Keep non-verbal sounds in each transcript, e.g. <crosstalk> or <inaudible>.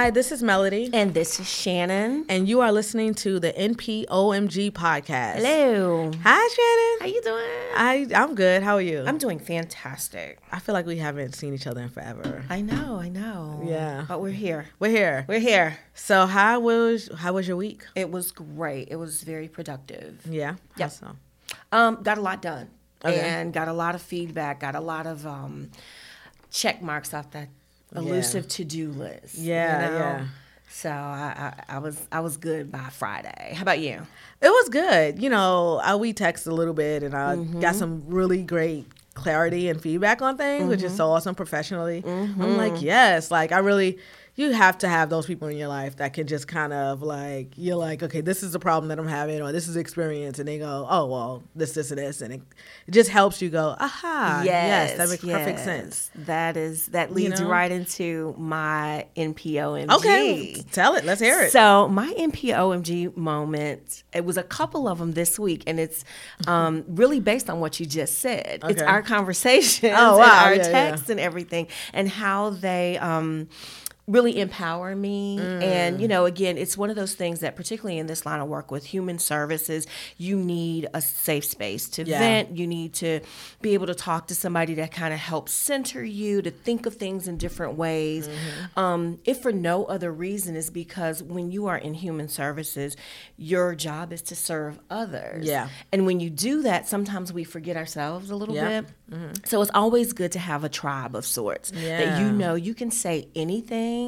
Hi, this is Melody. And this is Shannon. And you are listening to the NPOMG podcast. Hello. Hi, Shannon. How you doing? I, I'm good. How are you? I'm doing fantastic. I feel like we haven't seen each other in forever. I know, I know. Yeah. But we're here. We're here. We're here. So how was how was your week? It was great. It was very productive. Yeah. Yep. So? Um, got a lot done. Okay. And got a lot of feedback, got a lot of um check marks off that elusive to-do list. you Yeah, know? yeah. So I, I, I was I was good by Friday. How about you? It was good. You know, I, we texted a little bit, and I got mm-hmm. some really great clarity and feedback on things, which is mm-hmm. so awesome professionally. I'm like, mm-hmm. yes, like I really. You have to have those people in your life that can just kind of like you're like, okay, this is the problem that I'm having, or this is the experience, and they go, oh well, this, this, and this, and it, it just helps you go, aha, yes, that makes perfect sense. That is that leads know? right into my NPOMG. Okay, tell it, let's hear it. So my NPOMG moment, it was a couple of them this week, and it's um, really based on what you just said. It's our conversations, Oh, wow, and our yeah, yeah. texts, and everything, and how they. Um, really empower me and you know again it's one of those things that particularly in this line of work with human services you need a safe space to Yeah. vent you need to be able to talk to somebody that kind of helps center you to think of things in different ways Mm-hmm. um, if for no other reason is because when you are in human services your job is to serve others Yeah. and when you do that sometimes we forget ourselves a little Yeah. bit so it's always good to have a tribe of sorts that you know you can say anything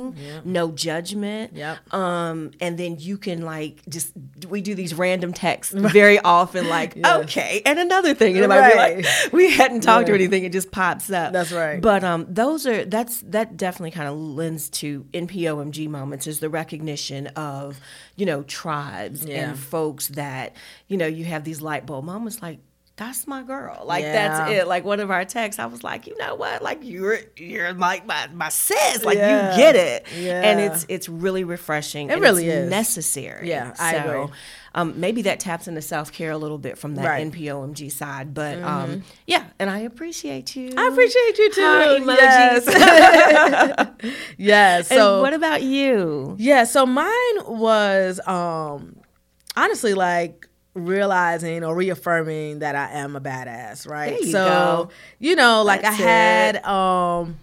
no judgment Yep. um, and then you can like just we do these random texts very often like <laughs> Yes. okay and another thing and it might be like <laughs> we hadn't talked or anything it just pops up That's right. but um those are that's that definitely kind of lends to npomg moments is the recognition of you know tribes Yeah. and folks that you know you have these light bulb moments like that's my girl. Like Yeah. that's it. Like one of our texts, I was like, you know what? Like you're you're like my my sis. Like Yeah. you get it. Yeah. And it's it's really refreshing. It and really it's is. necessary. Yeah, I agree. Um, maybe that taps into self care a little bit from that Right. Mm-hmm. NPOMG side, but um, yeah, and I appreciate you. I appreciate you too. Yes. emojis. <laughs> yes. And So what about you? Yeah, so mine was um honestly like realizing or reaffirming that I am a badass, right? You so, go. you know, like That's I had um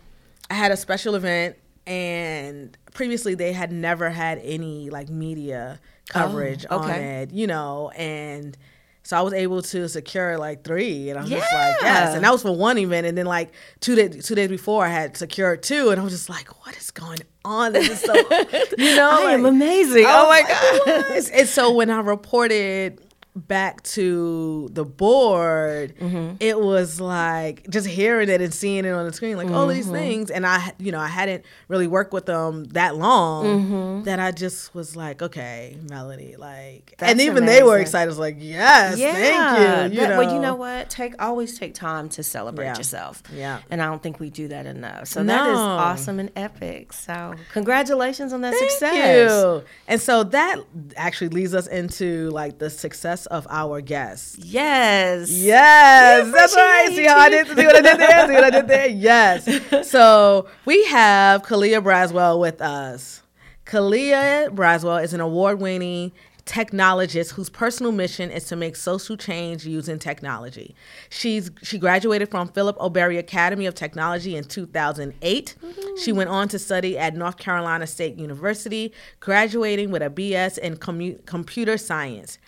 I had a special event and previously they had never had any like media coverage on Oh, okay. it, you know, and so I was able to secure like three, and I was just Yeah. like, yes. And that was for one event, and then like two days, two days before, I had secured two, and I was just like, what is going on? This is so, <laughs> you know, I am amazing. Oh, my like, god. And so when I reported back to the board, Mm-hmm. it was like just hearing it and seeing it on the screen, like all these Mm-hmm. things. And I, you know, I hadn't really worked with them that long Mm-hmm. that I just was like, okay, Melody, like, That's and even they were excited. I was like, yes, thank you. You that- know, Well, you know what? Take always take time to celebrate Yeah. yourself. Yeah. And I don't think we do that enough. So that is awesome and epic. So congratulations on that Thank success. you. And so that actually leads us into like the success of our guests. Yes. Yes, We that's right. See how I did? See what I did there? See what I did there? <laughs> Yes. So we have Kalia Braswell with us. Kalia Braswell is an award-winning technologist whose personal mission is to make social change using technology. She's she graduated from Phillip O. Berry Academy of Technology in 2008. She went on to study at North Carolina State University, graduating with a BS in commu- computer science.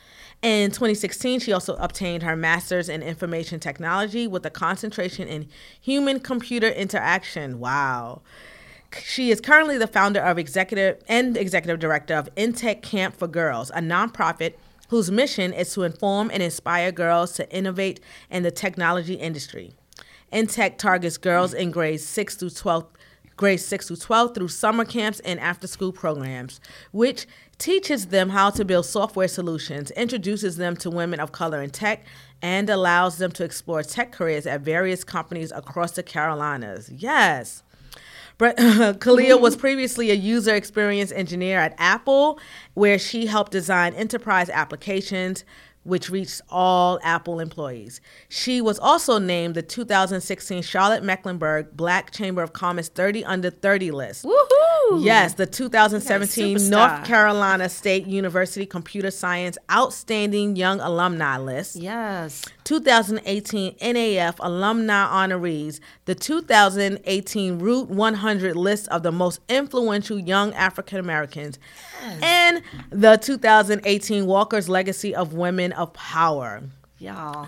In 2016, she also obtained her master's in information technology with a concentration in human computer interaction. Wow. She is currently the founder of executive and executive director of Intech Camp for Girls, a nonprofit whose mission is to inform and inspire girls to innovate in the technology industry. Intech targets girls in grades 6 through 12 grades 6 through 12 through summer camps and after school programs, which teaches them how to build software solutions, introduces them to women of color in tech, and allows them to explore tech careers at various companies across the Carolinas. Yes. <laughs> Kalia was previously a user experience engineer at Apple, where she helped design enterprise applications, which reached all Apple employees. She was also named the 2016 Charlotte Mecklenburg Black Chamber of Commerce 30 Under 30 list. Woohoo! Yes, the 2017. North Carolina State University Computer Science Outstanding Young Alumni List. Yes. 2018 NAF alumni honorees, the 2018 Root 100 list of the most influential young African Americans, and the 2018 Walker's Legacy of Women of Power. Y'all.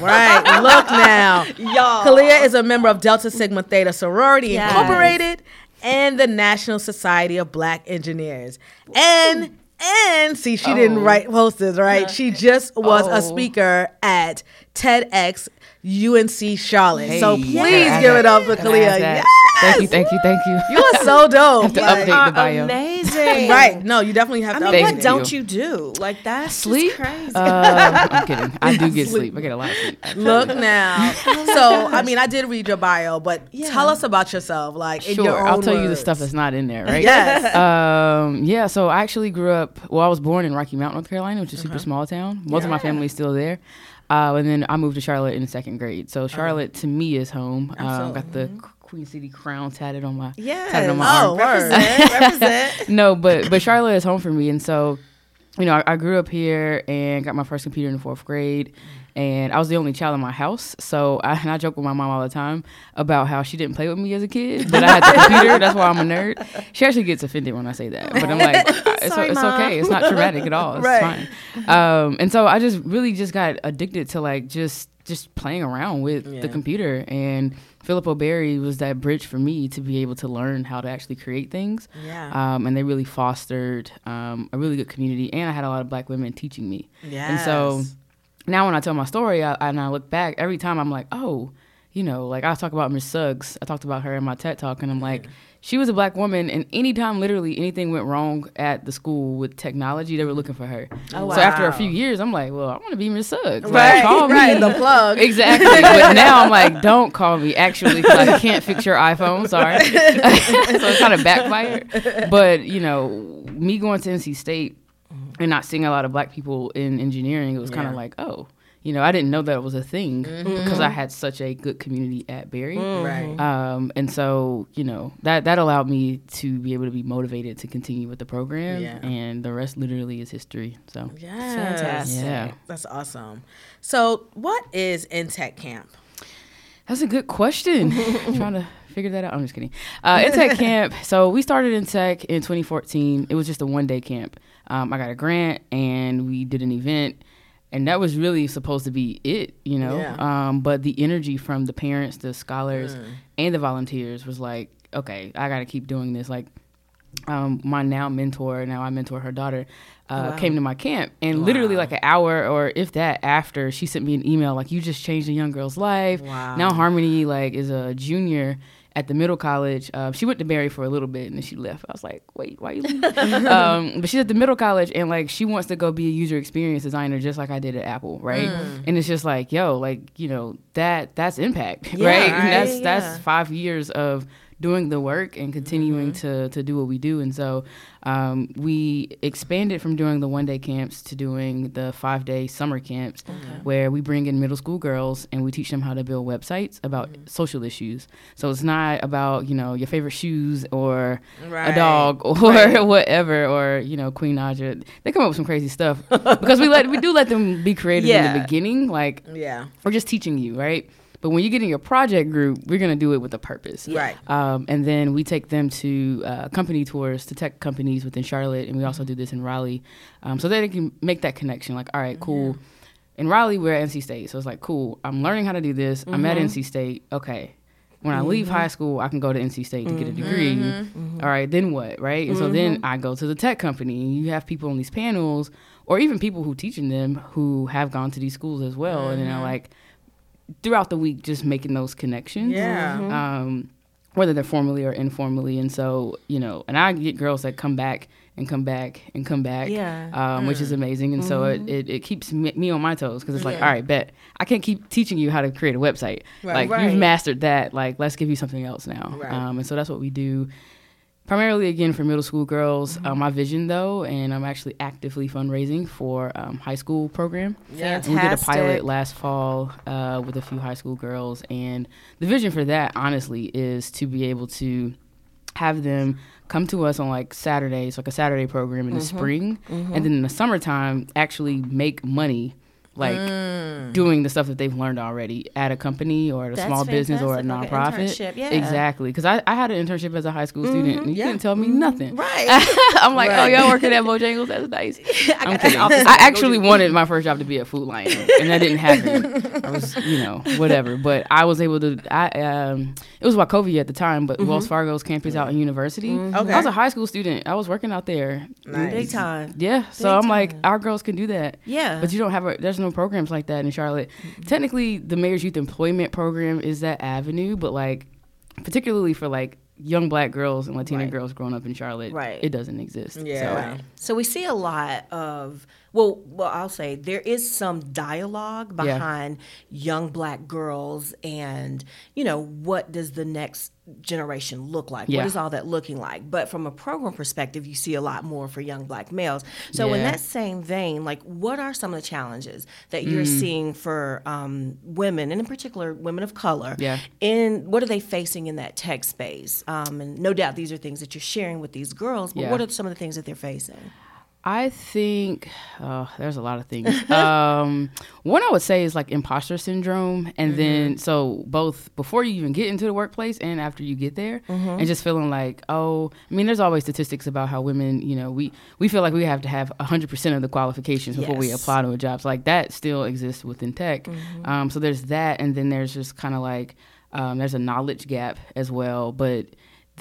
Right, <laughs> look now. Y'all. Kalia is a member of Delta Sigma Theta Sorority Yes. Incorporated and the National Society of Black Engineers. And and see, she didn't Oh. write posters, right? She just was Oh. a speaker at TEDx UNC Charlotte. so please yeah, give it up for Can I Kalia. Yes! Thank you, thank you, thank you. You are so <laughs> dope. to Like, update. Are the bio. Amazing. <laughs> right. No, you definitely have I to mean, update what it. don't you do? Like that's Sleep? Crazy. Uh, I'm <laughs> kidding. I do get sleep. I get a lot of sleep. Look now. so, I mean, I did read your bio, but Yeah. tell us about yourself, like in your Sure, own I'll tell you the stuff that's not in there, right? Yes. um, yeah, so I actually grew up. Well, I was born in Rocky Mount, North Carolina, which is a super small town. Most of my Yeah. family's still there. Uh, and then I moved to Charlotte in second grade. So Charlotte to me is home. Um, got the Queen City crown tatted on my yes. tatted on my Oh, arm. represent, <laughs> represent. no, but but Charlotte is home for me, and so you know I, I grew up here and got my first computer in the fourth grade, and I was the only child in my house. So I, and I joke with my mom all the time about how she didn't play with me as a kid, but I had the computer. That's why I'm a nerd. She actually gets offended when I say that, but I'm like, <laughs> it's, Sorry, it's okay. It's not traumatic at all. It's Right. fine. Um, and so I just really just got addicted to like just just playing around with Yeah. the computer and. Phillip O. Berry was that bridge for me to be able to learn how to actually create things Yeah. um, and they really fostered um, a really good community and i had a lot of black women teaching me yes. and so now when i tell my story I, and i look back every time i'm like oh you know like i talk about miss suggs i talked about her in my ted talk and i'm like she was a black woman and anytime literally anything went wrong at the school with technology they were looking for her Oh, wow. so after a few years i'm like well i want to be miss suggs Like, right, call me. right, the plug. <laughs> Exactly. but now I'm like, <laughs> don't call me actually because I can't fix your iPhone. Sorry. <laughs> so it kind of backfired. But, you know, me going to NC State and not seeing a lot of black people in engineering, it was kind of like, oh, you know, I didn't know that it was a thing because I had such a good community at Berry. Right. Um, and so, you know, that that allowed me to be able to be motivated to continue with the program, Yeah. and the rest literally is history. So, Yes. fantastic. Yeah. That's awesome. So, what is Intech Camp? That's a good question. <laughs> <laughs> trying to figure that out. I'm just kidding. Uh, in tech <laughs> camp. So we started in tech in 2014. It was just a one day camp. Um, I got a grant and we did an event. And that was really supposed to be it, you know. Yeah. Um, but the energy from the parents, the scholars, Mm. and the volunteers was like, okay, I got to keep doing this. Like, um, my now mentor, now I mentor her daughter, uh, Wow. came to my camp, and literally like an hour or if that after, she sent me an email like, "You just changed a young girl's life." Wow. Now Harmony like is a junior at the middle college. Uh, she went to Berry for a little bit and then she left. I was like, "Wait, why you leaving?" <laughs> um, but she's at the middle college and like she wants to go be a user experience designer just like I did at Apple, right? And it's just like, yo, like you know that that's impact, <laughs> Yeah, right? right, that's yeah. that's five years of doing the work and continuing to to do what we do. And so um, we expanded from doing the one day camps to doing the five day summer camps where we bring in middle school girls and we teach them how to build websites about social issues. So it's not about you know your favorite shoes or Right. a dog <laughs> or whatever or you know queen Naija. They come up with some crazy stuff because we let we do let them be creative in the <laughs> beginning like Yeah. we're just teaching you, right? But when you get in your project group, we're gonna do it with a purpose, Right. Um, and then we take them to uh, company tours to tech companies within Charlotte, and we also do this in Raleigh, um, so that they can make that connection. Like, all right, cool. In Raleigh, we're at NC State, so it's like, cool. I'm learning how to do this. I'm at NC State. Okay. When I leave high school, I can go to NC State to get a degree. All right, then what, right? And so then I go to the tech company, and you have people on these panels, or even people who teaching them who have gone to these schools as well, and they're like throughout the week just making those connections. Yeah. um, whether they're formally or informally. And so you know and i get girls that come back and come back and come back Yeah. um, which is amazing. And so it, it, it keeps me, me on my toes because it's like all right bet. I can't keep teaching you how to create a website. Right. like Right. you've mastered that. Like let's give you something else now. Right. um, and so that's what we do primarily again for middle school girls. Mm-hmm. Uh, my vision though, and I'm actually actively fundraising for um, high school program. Yeah. And we did a pilot last fall uh, with a few high school girls, and the vision for that, honestly, is to be able to have them come to us on like Saturdays, like a Saturday program in the Mm-hmm. spring, and then in the summertime actually make money. Like Mm. doing the stuff that they've learned already at a company or at a That's small business or a fantastic, like nonprofit. yeah. Exactly, because I, I had an internship as a high school student, and you yeah. didn't tell me nothing. Right. <laughs> I'm like, oh, y'all working at Bojangles? That's nice. <laughs> I'm kidding. I actually wanted my first job to be at Food Lion, and that didn't happen. <laughs> I was, you know, whatever. But I was able to. I um, it was Wachovia at the time, but Wells Fargo's campus out in University. Okay. I was a high school student. I was working out there. Nice. Big time. Yeah, so I'm like, our girls can do that. Yeah. But you don't have a, there's no programs like that in Charlotte. Mm-hmm. Technically, the Mayor's Youth Employment Program is that avenue, but like, particularly for like young black girls and Latina Right. girls growing up in Charlotte, Right. it doesn't exist. Yeah. So, So we see a lot of well, well, I'll say there is some dialogue Yeah. behind young black girls and you know what does the next generation look like? Yeah. What is all that looking like? But from a program perspective, you see a lot more for young black males. So in that same vein, like what are some of the challenges that you're Mm. seeing for um, women, and in particular women of color? Yeah. In what are they facing in that tech space? Um, and no doubt these are things that you're sharing with these girls. But Yeah. what are some of the things that they're facing? I think oh, there's a lot of things. <laughs> um, one I would say is like imposter syndrome, and then so both before you even get into the workplace and after you get there, and just feeling like oh, I mean, there's always statistics about how women, you know, we we feel like we have to have 100 percent of the qualifications before we apply to a job. So like that still exists within tech. Um, so there's that, and then there's just kind of like um, there's a knowledge gap as well, but.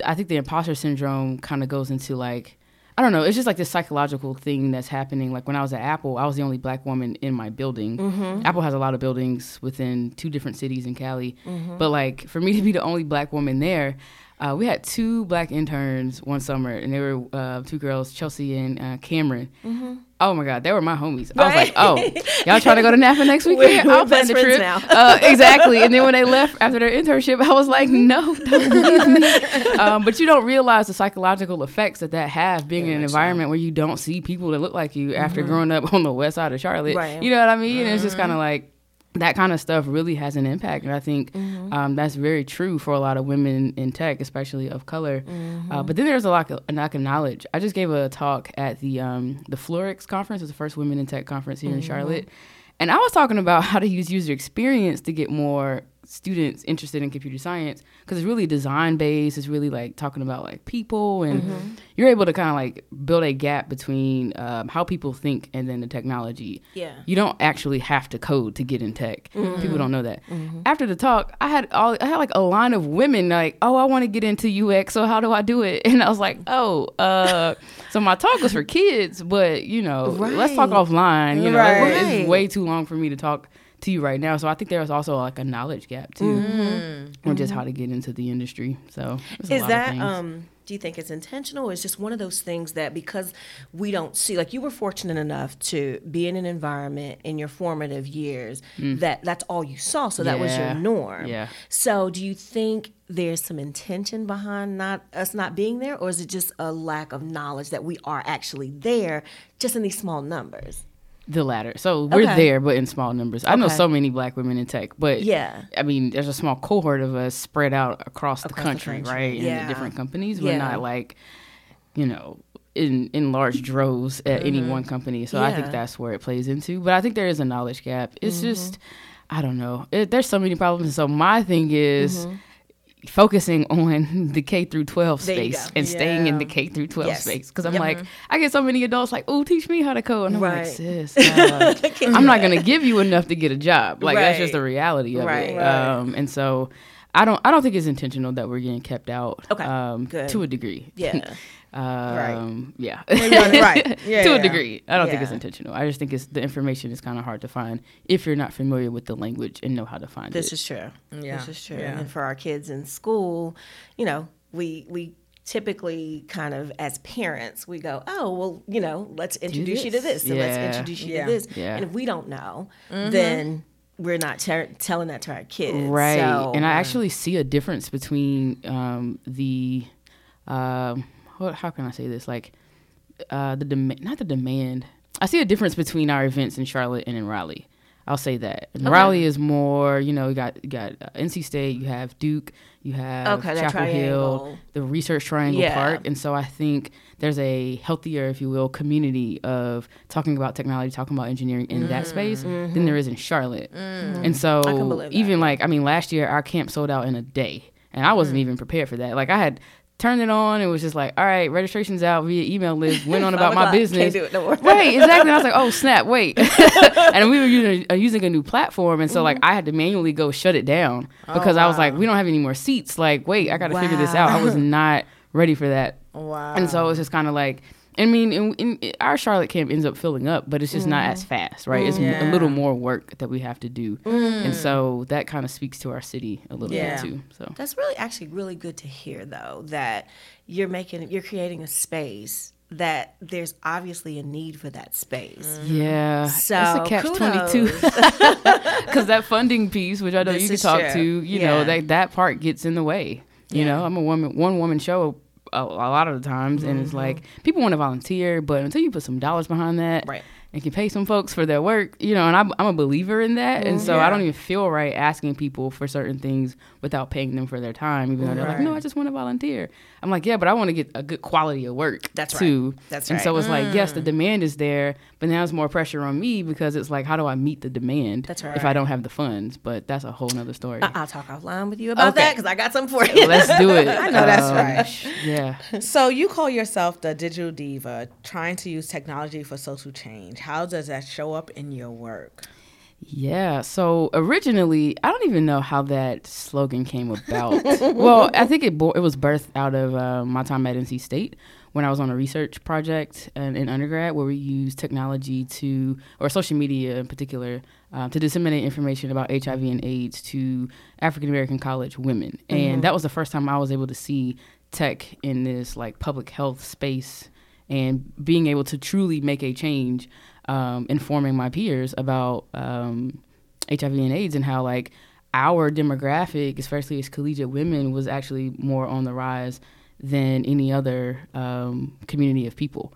I think the imposter syndrome kind of goes into like I don't know. It's just like this psychological thing that's happening. Like when I was at Apple, I was the only black woman in my building. Mm-hmm. Apple has a lot of buildings within two different cities in Cali, mm-hmm. but like for me to be the only black woman there, uh, we had two black interns one summer, and they were uh, two girls, Chelsea and uh, Cameron. Oh my God, they were my homies. I was like, oh, <laughs> y'all trying to go to Napa next weekend? We're- I'll plan the trip. now. Uh, exactly. And then when they <laughs> left after their internship, I was like, no, don't leave me. <laughs> Um, but you don't realize the psychological effects that that have being in an environment where you don't see people that look like you after growing up on the west side of Charlotte. Right. You know what I mean? And it's just kind of like that kind of stuff really has an impact. And I think um, that's very true for a lot of women in tech, especially of color. Uh, but then there's a lack of, a lack of knowledge. I just gave a talk at the um, the Florix conference. It's the first women in tech conference here in Charlotte. And I was talking about <laughs> how to use user experience to get more students interested in computer science because it's really design based. It's really like talking about like people, and you're able to kind of like build a gap between um, how people think and then the technology. Yeah. you don't actually have to code to get in tech. Mm-hmm. People don't know that. After the talk, I had all I had like a line of women like, "Oh, I want to get into UX, so how do I do it?" <laughs> And I was like, "Oh, uh, so my talk was for kids, but you know, let's talk offline. You know, Right. Right. it's way too long for me to talk." To you right now, so I think there's also like a knowledge gap too, Mm-hmm. on just how to get into the industry. So Is that um do you think it's intentional or is just one of those things that because we don't see like you were fortunate enough to be in an environment in your formative years that that's all you saw so that was your Mm. Norm. Yeah. So do you think there's some intention behind not us not being there or is it just a lack of knowledge that we are actually there just in these small numbers? The latter. So we're Okay. there, but in small numbers. I know so many black women in tech, but Yeah. I mean, there's a small cohort of us spread out across, the, Across the country, country. right? In Yeah. the different companies. We're Yeah. not like, you know, in in large droves at any one company. So I think Mm-hmm. Yeah. Mm-hmm. that's where it plays into. But I think there is a knowledge gap. It's just, I don't know. It, there's so many problems. So my thing is. Focusing on <laughs> the K through 12 Mm-hmm. There you space and staying in the K through 12 Yes. space because I'm Yep. like I get so many adults like oh teach me how to code and I'm Right. like sis <laughs> uh, I'm not gonna give you enough to get a job. Like that's just the reality of Right. it. Right. Um, and so I don't I don't think it's intentional that we're getting kept out. Okay. Um, to a degree. Yeah. <laughs> um, Yeah. right. <laughs> Yeah, to yeah. a degree. I don't think it's intentional. I just think it's the information is kind of hard to find if you're not familiar with the language and know how to find it. This is true. Yeah, This is true. yeah. And for our kids in school, you know, we we typically kind of as parents we go, oh well, you know, let's introduce you to this. this and let's introduce you Yeah. to this. Yeah. And if we don't know, then we're not ter- telling that to our kids. Right. So, and I actually see a difference between um, the um, what, how can I say this? Like uh, the demand, not the demand. I see a difference between our events in Charlotte and in Raleigh. I'll say that. And Raleigh is more, you know, you got you got uh, NC State, you have Duke, you have Okay, Chapel Hill, the Research Triangle Yeah. Park, and so I think there's a healthier, if you will, community of talking about technology, talking about engineering in that space than there is in Charlotte. And so can believe that, even like I mean, last year our camp sold out in a day, and I wasn't even prepared for that. Like I had turned it on, it was just like, all right, registration's out via email list. Went on <laughs> about my business. Can't do it no. Right, exactly. And I was like, oh <laughs> snap, wait. <laughs> and we were using uh, using a new platform, and so like Mm-hmm. I had to manually go shut it down because I was like, we don't have any more seats. Like, wait, I got to figure this out. I was not ready for that. Wow. And so it was just kind of like, I mean, in, in, our Charlotte camp ends up filling up, but it's just not Mm-hmm. as fast, right? It's Yeah. a little more work that we have to do, Mm. and so that kind of speaks to our city a little Yeah. bit too. So That's really actually really good to hear though that you're making you're creating a space that there's obviously a need for that space. yeah, So, it's a catch twenty two because <laughs> <laughs> that funding piece, which I know This you can talk true. to, you Yeah. know, that that part gets in the way. You Yeah. know, I'm a woman, one woman show a, a lot of the times, and it's like people want to volunteer, but until you put some dollars behind that, Mm-hmm. Right. And can pay some folks for their work, you know, and I'm, I'm a believer in that, and mm-hmm. so Yeah. I don't even feel right asking people for certain things without paying them for their time, even though they're like, no, I just want to volunteer. I'm like, yeah, but I want to get a good quality of work That's right. too. That's and so right. it's like, yes, the mm. demand is there, but now it's more pressure on me because it's like, how do I meet the demand That's right. if. I don't have the funds? But that's a whole nother story. I- I'll talk offline with you about Okay. that because I got something for you. Let's do it. <laughs> I know that's Um, right. Yeah. So you call yourself the digital diva, trying to use technology for social change. How does that show up in your work? Yeah. So originally, I don't even know how that slogan came about. <laughs> well, I think it bo- it was birthed out of uh, my time at NC State when I was on a research project in, in undergrad where we used technology to, or social media in particular, uh, to disseminate information about HIV and AIDS to African American college women, and that was the first time I was able to see tech in this like public health space and being able to truly make a change, um, informing my peers about um, HIV and AIDS and how like our demographic, especially as collegiate women, was actually more on the rise than any other um, community of people.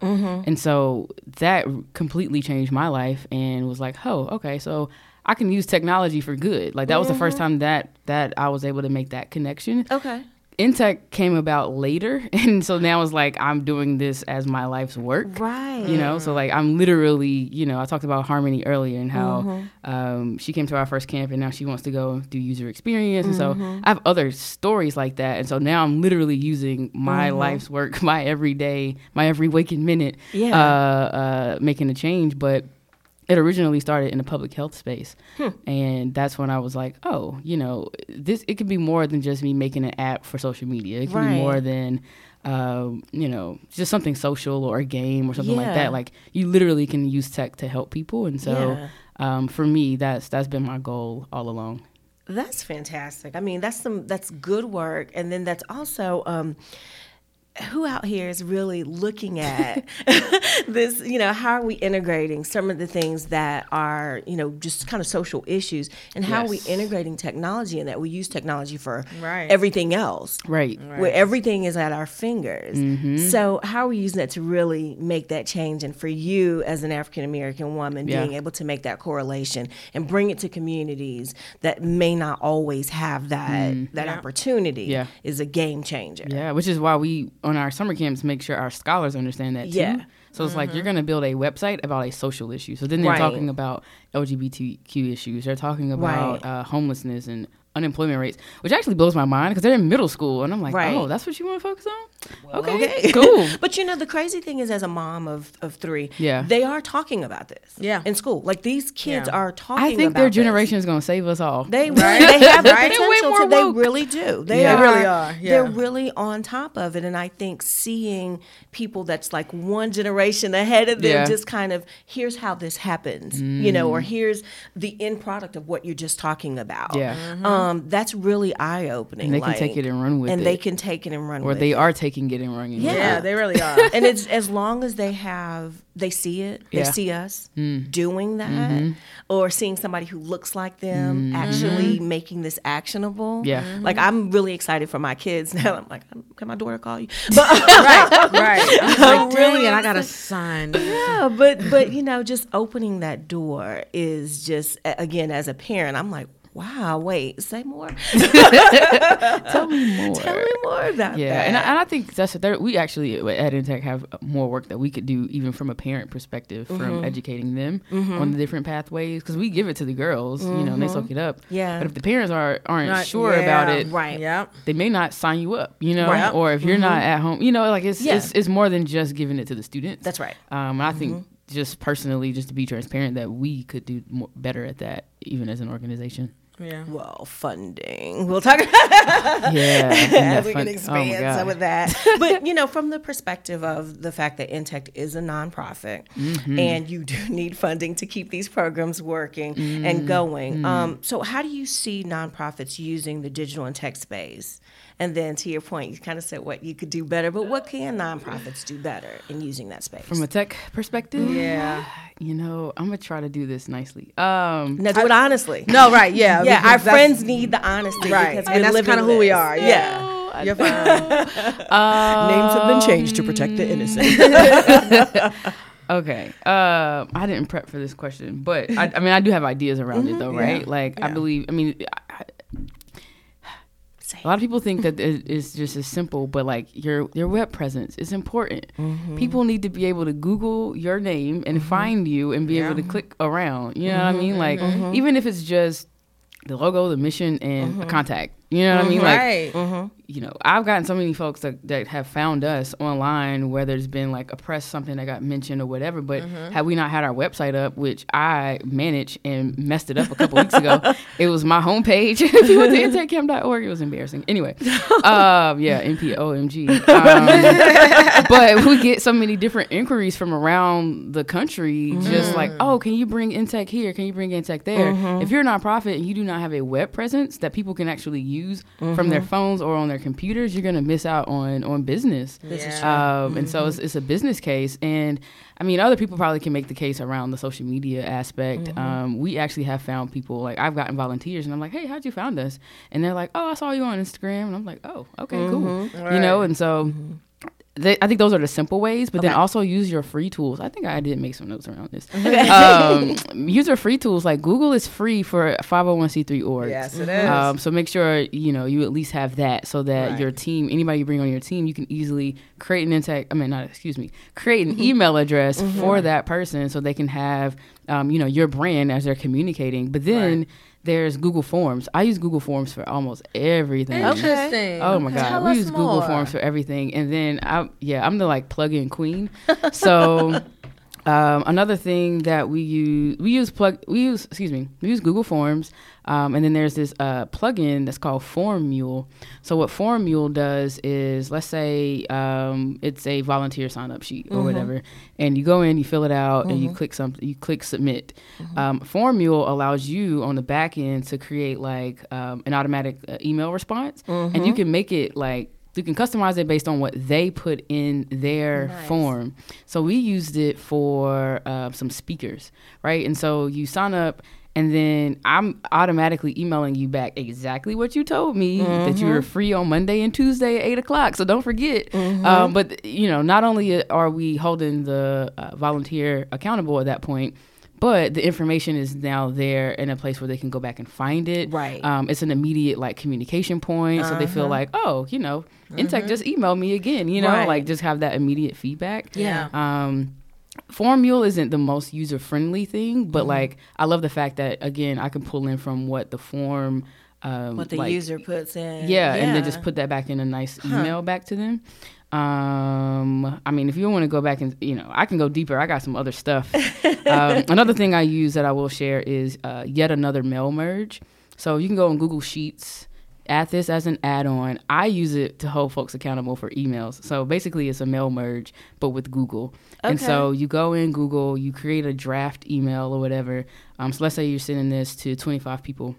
And so that completely changed my life and was like, oh, okay, so I can use technology for good. Like that was the first time that that I was able to make that connection. okay. Intech came about later, <laughs> and so now it's like I'm doing this as my life's work. Right. You know, so like I'm literally, you know, I talked about Harmony earlier and how Mm-hmm. um, she came to our first camp and now she wants to go do user experience. And Mm-hmm. so I have other stories like that. And so now I'm literally using my Mm-hmm. life's work, <laughs> my everyday, my every waking minute, Yeah. uh, uh, making a change. But it originally started in the public health space Hmm. and that's when i was like oh you know this it could be more than just me making an app for social media it can Right. be more than um, you know just something social or a game or something like that like you literally can use tech to help people and so Yeah. um, for me that's that's been my goal all along That's fantastic. I mean, that's some that's good work, and then that's also um, who out here is really looking at <laughs> this. You know, how are we integrating some of the things that are you know just kind of social issues, and how are we integrating technology in that? We use technology for Right. everything else, right where everything is at our fingers. Mm-hmm. So, how are we using that to really make that change? And for you, as an African American woman, Yeah. being able to make that correlation and bring it to communities that may not always have that mm-hmm. that opportunity Yeah. is a game changer. Yeah, which is why we on our summer camps make sure our scholars understand that too. Yeah. So it's like you're going to build a website about a social issue. So then they're Right. talking about LGBTQ issues. They're talking about Right. uh, homelessness and unemployment rates, which actually blows my mind because they're in middle school, and I'm like, Right. oh, that's what you want to focus on? okay, Okay. <laughs> cool. But you know, the crazy thing is, as a mom of, of three, Yeah. they are talking about this. Yeah. In school. Like these kids Yeah. are talking I think about their this. generation is going to save us all. They really, Right? they have the Right? <laughs> They're potential to. They really do. They Yeah. are, They really are, yeah. They're really on top of it, and I think seeing people that's like one generation ahead of them, Yeah. just kind of here's how this happens, you know, or here's the end product of what you're just talking about. Yeah. Um, um, that's really eye opening. And they can take it and run with and it. And they can take it and run with it. or with they it. are taking it and running. with Yeah, they really <laughs> are. and it's as long as they have they see it they Yeah. Mm. see us doing that Mm-hmm. or seeing somebody who looks like them actually making this actionable Yeah. Mhm. like i'm really excited for my kids <laughs> now i'm like can my daughter call you <laughs> but right, right. I'm I'm like, really? really And I got a son. yeah but but you know just opening that door is just again as a parent i'm like wow wait say more <laughs> Tell me more. tell me more about Yeah, that and I, and I think that's there. We actually at Intech have more work that we could do, even from a parent perspective, from Mm-hmm. educating them on the different pathways. Because we give it to the girls, you know, and they soak it up. Mm-hmm. Yeah. But if the parents are aren't Not- sure about it, right. Yep. they may not sign you up, you know, Right. or if you're not at home, you know, like it's Yeah. it's, it's more than just giving it to the students. That's right. Um, and I think just personally, just to be transparent, that we could do more, better at that, even as an organization. Yeah. well funding we'll talk <laughs> Yeah, and that we fun- can oh expand some of that. <laughs> But you know, from the perspective of the fact that Intech is a nonprofit Mm-hmm. and you do <laughs> need funding to keep these programs working Mm-hmm. and going. Um, so how do you see nonprofits using the digital and tech space? And then to your point, you kind of said what you could do better, but what can nonprofits do better in using that space? From a tech perspective, Yeah. you know, I'm gonna try to do this nicely. Um, now do it honestly. No, right. Yeah. yeah, our friends need the honesty Right. because And we're that's kinda who we are, Yeah. yeah. You're fine. <laughs> Names have been changed to protect the innocent. <laughs> Okay. Um, I didn't prep for this question, but I, I mean, I do have ideas around it, though, right? Like, I believe. I mean, I, I- a lot of people think that it's just as simple, but like your your web presence is important. Mm-hmm. People need to be able to Google your name and mm-hmm. find you and be able to click around. You know what I mean? Mm-hmm. Like, even if it's just the logo, the mission, and a contact. You know what I mean? Mm-hmm. Like, right. Mm-hmm. you know, I've gotten so many folks that, that have found us online whether it's been like a press something that got mentioned or whatever. But mm-hmm. had we not had our website up, which I managed and messed it up a couple weeks ago, <laughs> it was my homepage. <laughs> if you went to intechcamp.org, it was embarrassing. Anyway, <laughs> um, yeah, NPOMG. Um, but we get so many different inquiries from around the country, just like, mm. oh, can you bring Intech here? Can you bring Intech there? If you're a nonprofit and you do not have a web presence that people can actually use from their mm-hmm. phones or on their computers, you're gonna miss out on on business. This Yeah. Um, And so mm-hmm. it's, it's a business case. And I mean, other people probably can make the case around the social media aspect. Mm-hmm. Um, we actually have found people like I've gotten volunteers, and I'm like, hey, how'd you found us? And they're like, oh, I saw you on Instagram, and I'm like, oh, okay, cool. You know, and so. They, I think those are the simple ways, but then also use your free tools. I think I did make some notes around this. <laughs> um, use your free tools. Like Google is free for 501c3 orgs. Yes, it is. Um, so make sure you know you at least have that, so that Right. your team, anybody you bring on your team, you can easily create an intake. I mean, not excuse me, create an email address for that person, so they can have, um, you know, your brand as they're communicating. But then there's Google Forms. I use Google Forms for almost everything. Interesting. Oh my god, Tell we us use Google. Forms for everything, and then I yeah, I'm the like plug-in queen. <laughs> So um, another thing that we use we use plug we use excuse me we use Google Forms, um, and then there's this uh, plugin that's called Form Mule. So what Form Mule does is let's say um, it's a volunteer sign up sheet or whatever, and you go in, you fill it out, and you click something, you click submit. Um, Form Mule allows you on the back end to create like um, an automatic uh, email response, and you can make it like you can customize it based on what they put in their form. So we used it for uh, some speakers, right? And so you sign up, and then I'm automatically emailing you back exactly what you told me that you were free on Monday and Tuesday at eight o'clock. So don't forget. Um, but you know, not only are we holding the uh, volunteer accountable at that point. But the information is now there in a place where they can go back and find it. Right. Um, it's an immediate like communication point, so they feel like, oh, you know, Intech just emailed me again. You know, Right. like just have that immediate feedback. Yeah. Um, Form Mule isn't the most user friendly thing, but like I love the fact that again I can pull in from what the form. Um, what the like, user puts in. yeah, and then just put that back in a nice email back to them. Um, I mean, if you want to go back and you know, I can go deeper. I got some other stuff. <laughs> um, another thing I use that I will share is uh, yet another mail merge. So you can go on Google Sheets, add this as an add-on. I use it to hold folks accountable for emails. So basically, it's a mail merge, but with Google. Okay. And so you go in Google, you create a draft email or whatever. Um, so let's say you're sending this to 25 people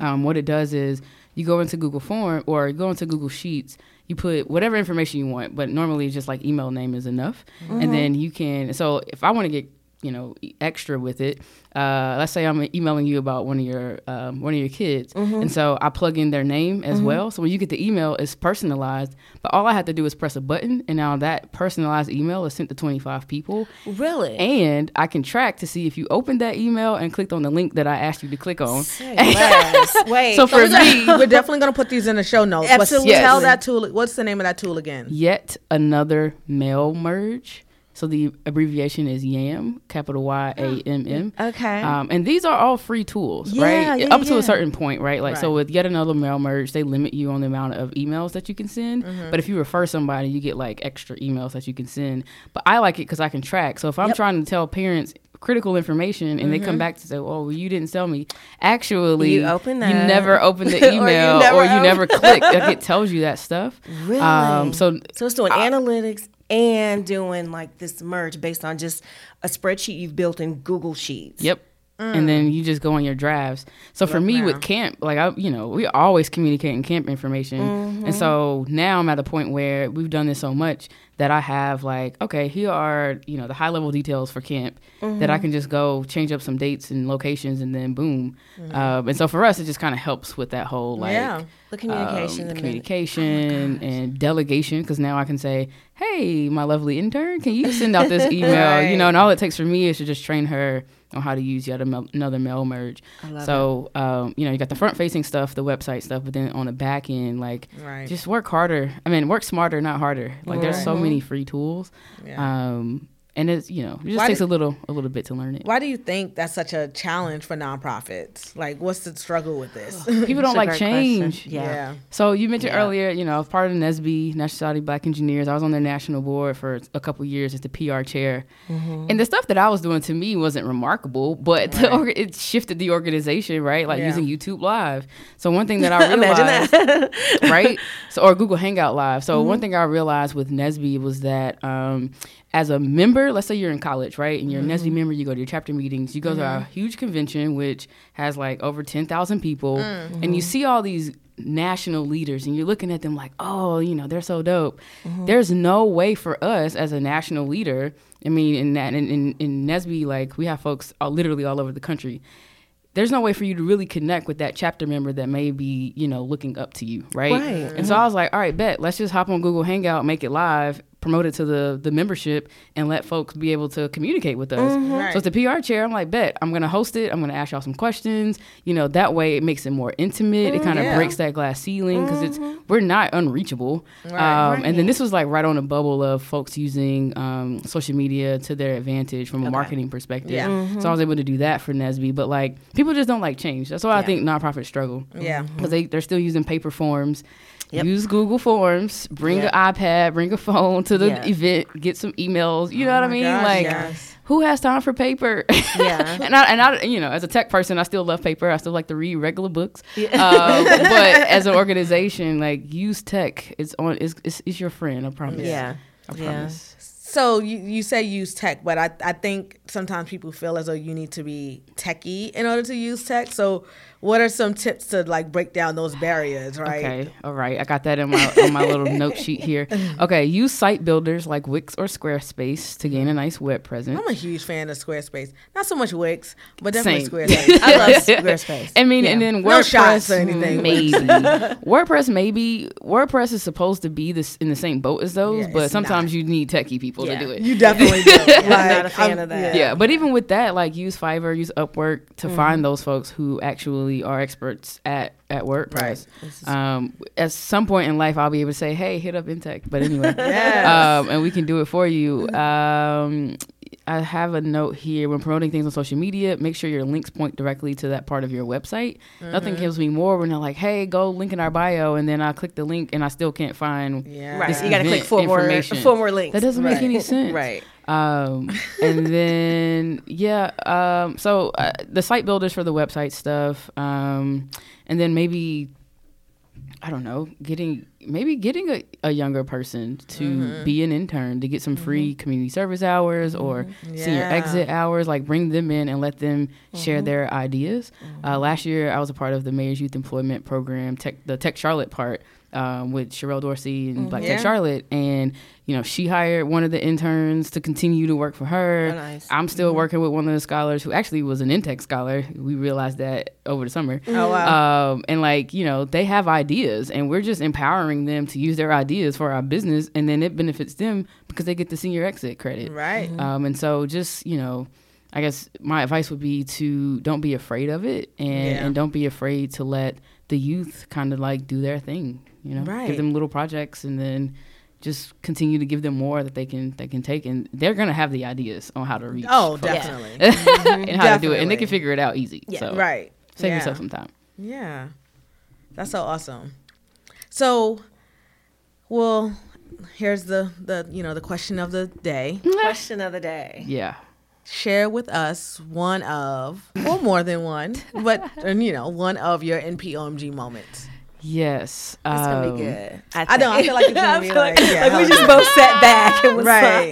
Um, what it does is you go into Google Form or you go into Google Sheets. You put whatever information you want, but normally just like email name is enough, mm-hmm. and then you can. So if I want to get you know extra with it, uh, let's say I'm emailing you about one of your um, one of your kids, and so I plug in their name as well. So when you get the email, it's personalized, but all I have to do is press a button, and now that personalized email is sent to 25 people. Really? And I can track to see if you opened that email and clicked on the link that I asked you to click on. <laughs> Wait. So for me, <laughs> We're definitely gonna put these in the show notes. What's- Absolutely. Tell that tool. What's the name of that tool again? yet another mail merge. So the abbreviation is YAMM, capital Y A M M. <gasps> Okay. Um, and these are all free tools, Yeah, right? yeah, Up to a certain point, right? Like so Right. with yet another mail merge, they limit you on the amount of emails that you can send. Mm-hmm. But if you refer somebody, you get like extra emails that you can send. But I like it because I can track. So if I'm Yep. trying to tell parents critical information and they come back to say, "Oh, well, you didn't tell me." Actually, You opened You never opened <laughs> the Or you email, never or you never clicked. <laughs> Like it tells you that stuff. Really? Um, so So it's doing analytics and doing like this merge based on just a spreadsheet you've built in Google Sheets. Yep. And then you just go on your drives. So for me with camp, like I, you know, we always communicate in camp information, and so now I'm at a point where we've done this so much that I have like, okay, here are you know the high level details for camp that I can just go change up some dates and locations, and then boom. Um, and so for us, it just kind of helps with that whole like Yeah. The communication. um, and communication and delegation because now I can say, "Hey, my lovely intern, can you send out this <laughs> email?" You know, and all it takes for me is to just train her on how to use yet another mail merge. so, um, you know, you got the front facing stuff, the website stuff, but then on the back end, like, Right. just work harder. I mean, work smarter, not harder. Like, there's so many free tools, Yeah. um, and it's you know, it just Why takes did- a little a little bit to learn it. Why do you think that's such a challenge for nonprofits? Like, what's the struggle with this? People don't like change. Yeah. So you mentioned Yeah. earlier, you know, I was part of the NSB, National Society of Black Engineers. I was on their national board for a couple years as the PR chair. Mm-hmm. And the stuff that I was doing to me wasn't remarkable, but the org- it shifted the organization, right? Like Yeah. using YouTube Live. So one thing that <laughs> I realized, Imagine <laughs> right? So or Google Hangout Live. So Mm-hmm. one thing I realized with NSB was that um, as a member, let's say you're in college, right, and you're Mm-hmm. a member, you go to your chapter meetings, you go to a huge convention which has like over ten thousand people, Mm-hmm. and you see all these national leaders, and you're looking at them like, oh, you know, they're so dope. Mm-hmm. There's no way for us as a national leader. I mean, in that in in, in like we have folks all, literally all over the country there's no way for you to really connect with that chapter member that may be, you know, looking up to you, right? Right. And so I was like, all right, bet, let's just hop on Google Hangout, make it live, promote it to the the membership, and let folks be able to communicate with us. Mm-hmm. Right. So it's the PR chair. I'm like, bet, I'm gonna host it. I'm gonna ask y'all some questions. You know, that way it makes it more intimate. It mm-hmm. kind of Yeah. breaks that glass ceiling because it's mm-hmm. we're not unreachable. Right. Um, And then this was like right on the bubble of folks using um, social media to their advantage from a marketing perspective. Yeah. So I was able to do that for NSBE. But like people just don't like change. That's why I Yeah. think nonprofits struggle. Yeah. Because they, they're still using paper forms. Yep. Use Google Forms. Bring Yeah. an iPad. Bring a phone to the Yeah. event. Get some emails. You know what I mean? gosh, like, yes. who has time for paper? <laughs> Yeah. and I and I, you know, as a tech person, I still love paper. I still like to read regular books. Um, <laughs> but as an organization, like use tech. It's on. It's, it's, it's your friend. I promise. Yeah. I Yeah. promise. So you, you say use tech, but I, I think sometimes people feel as though you need to be techie in order to use tech. So what are some tips to like break down those barriers, right? Okay, all right. I got that in my on my little note <laughs> sheet here. Okay, use site builders like Wix or Squarespace to gain a nice web presence. I'm a huge fan of Squarespace. Not so much Wix, but definitely Same. Squarespace. I love <laughs> Squarespace. I mean, and then WordPress No shots or anything. maybe <laughs> WordPress maybe WordPress is supposed to be this in the same boat as those, Yeah, but it's sometimes you need techie people Yeah. to do it. You definitely do. I'm not a fan I'm- of that. yeah, but even with that, like use Fiverr, use Upwork to Mm-hmm. find those folks who actually are experts at at WordPress. Um, at some point in life, I'll be able to say, "Hey, hit up Intech." But anyway, <laughs> Yes. um, and we can do it for you. Um, I have a note here when promoting things on social media. Make sure your links point directly to that part of your website. Nothing Mm-hmm. kills me more when they're like, "Hey, go link in our bio," and then I click the link and I still can't find. Yeah. Right. You got to click four more, four more links. That doesn't make any <laughs> sense. Right. Um, and then yeah, um, so uh, the site builders for the website stuff, um, and then maybe I don't know, getting maybe getting a, a younger person to be an intern to get some free community service hours or senior exit hours. Like bring them in and let them share their ideas. Uh, last year, I was a part of the Mayor's Youth Employment Program, tech, the Tech Charlotte part. Um, with Sherrell Dorsey and Black Yeah. Tech Charlotte, and you know she hired one of the interns to continue to work for her. Oh, nice. I'm still working with one of the scholars who actually was an Intech scholar. We realized that over the summer. Oh, wow. Um, and like, you know, they have ideas and we're just empowering them to use their ideas for our business and then it benefits them because they get the senior exit credit. Right. Um, and so just, you know, I guess my advice would be to don't be afraid of it and, Yeah. and don't be afraid to let the youth kind of like do their thing, you know, Right. give them little projects and then just continue to give them more that they can they can take and they're gonna have the ideas on how to reach Oh, folks definitely. <laughs> and how to do it and they can figure it out easy Yeah. so right. save yeah. yourself some time Yeah. That's so awesome. So, well, here's the the you know the question of the day. Question of the day. yeah Share with us one of, or more than one, but you know one of your NPOMG moments. Yes It's gonna um, be good. I know, I feel like it's <laughs> gonna be feel like- yeah, like we just both <laughs> sat back. It was Right.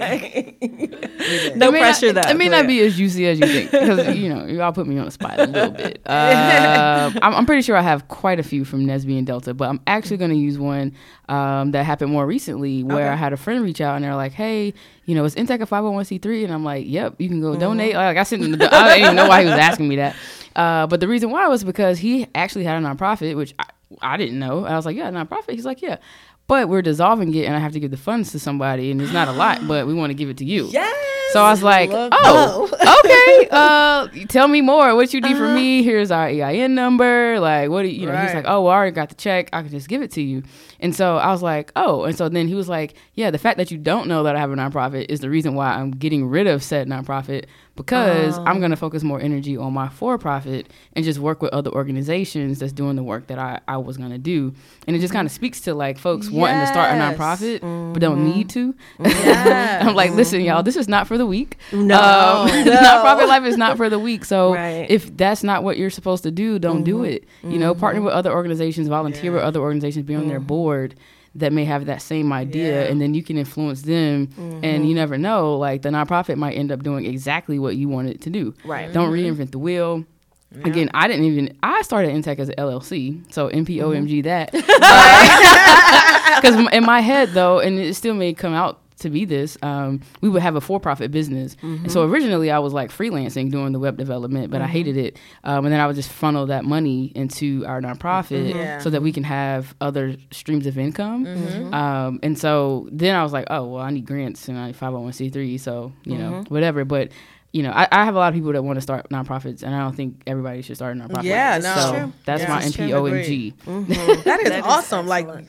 fine. <laughs> no it pressure not, though. It may not be as juicy as you think because you know y'all put me on the spot a little bit. Uh, I'm, I'm pretty sure I have quite a few from NSBE and Delta, but I'm actually going to use one um, that happened more recently where Okay. I had a friend reach out and they're like, "Hey, you know, is Intech a 501c3?" And I'm like, "Yep, you can go donate." Like I sent them. The, I didn't even know why he was asking me that. Uh, but the reason why was because he actually had a nonprofit, which I, I didn't know. I was like, "Yeah, nonprofit." He's like, "Yeah." But we're dissolving it, and I have to give the funds to somebody, and it's not a lot, but we want to give it to you. Yes. So I was like, Look- "Oh, okay. <laughs> Uh, tell me more. What you need from me? Here's our EIN number. Like, what do you, you know?" He's like, "Oh, well, I already got the check. I can just give it to you." And so I was like, "Oh." And so then he was like, "Yeah, the fact that you don't know that I have a nonprofit is the reason why I'm getting rid of said nonprofit because I'm oh. going to focus more energy on my for-profit and just work with other organizations that's doing the work that I I was going to do." And it just kind of speaks to like folks wanting to start a Yes. nonprofit but don't need mm-hmm. to. Yes. <laughs> I'm like, listen, y'all, this is not for the weak. No. Um, <laughs> No. nonprofit life is not for the weak. So Right. if that's not what you're supposed to do, don't do mm-hmm. it. You know, partner mm-hmm. with other organizations, volunteer with other organizations, be on their board that may have that same idea, Yeah. and then you can influence them. And you mm-hmm. never know, like the nonprofit might end up doing exactly what you wanted it to do. Right. Don't mm-hmm. reinvent the wheel. Again, I didn't even. I started Intech as an LLC, so NPOMG mm-hmm. that. Because <laughs> <laughs> in my head, though, and it still may come out to be this, um, we would have a for-profit business. And so originally, I was like freelancing doing the web development, but I hated it. Um, and then I would just funnel that money into our nonprofit Yeah. so that we can have other streams of income. Um, and so then I was like, oh well, I need grants and I need 501c3, so you know whatever. But you know, I, I have a lot of people that want to start nonprofits, and I don't think everybody should start a nonprofit. Yeah, no. So True. that's Yeah. my That's true. NPOMG. That <laughs> is That is awesome. like, excellent.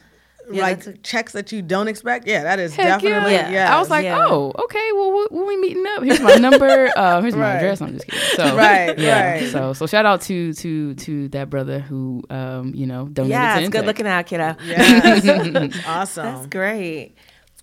Yeah, like that's checks that you don't expect. Yeah, that is Heck definitely. yeah. Yeah. I was like, Yeah. oh, okay. Well, when we meeting up? Here's my number. <laughs> Uh, here's my Right. address. I'm just kidding. So, <laughs> Right, <laughs> yeah. right. So, so shout out to to to that brother who, um, you know, donated Yeah, to it's good looking out, kiddo. yes. awesome. That's great.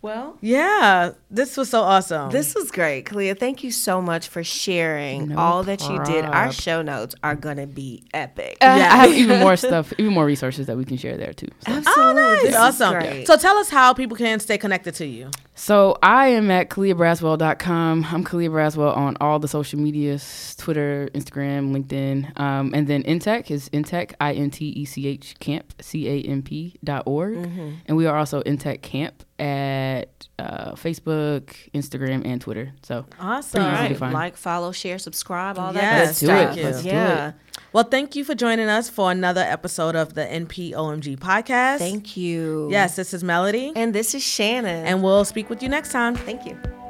Well, Yeah, this was so awesome. this was great, Kalia. Thank you so much for sharing No all that you did. Our show notes are gonna be epic. Uh, Yeah. I have even more stuff, even more resources that we can share there too. So. oh, Absolutely, nice. Awesome. So tell us how people can stay connected to you. So I am at KaliaBraswell.com. I'm Kalia Braswell on all the social medias, Twitter, Instagram, LinkedIn. Um, and then Intech is Intech, I-N-T-E-C-H camp, C-A-M-P dot org. Mm-hmm. And we are also Intech Camp at uh, Facebook, Instagram, and Twitter. So Awesome. Pretty Right. Like, follow, share, subscribe, all Yes, that good Let's do stuff. it. Let's do yeah. it. Well, thank you for joining us for another episode of the NPOMG podcast. Thank you. Yes, this is Melody, And this is Shannon. and we'll speak with you next time. thank you.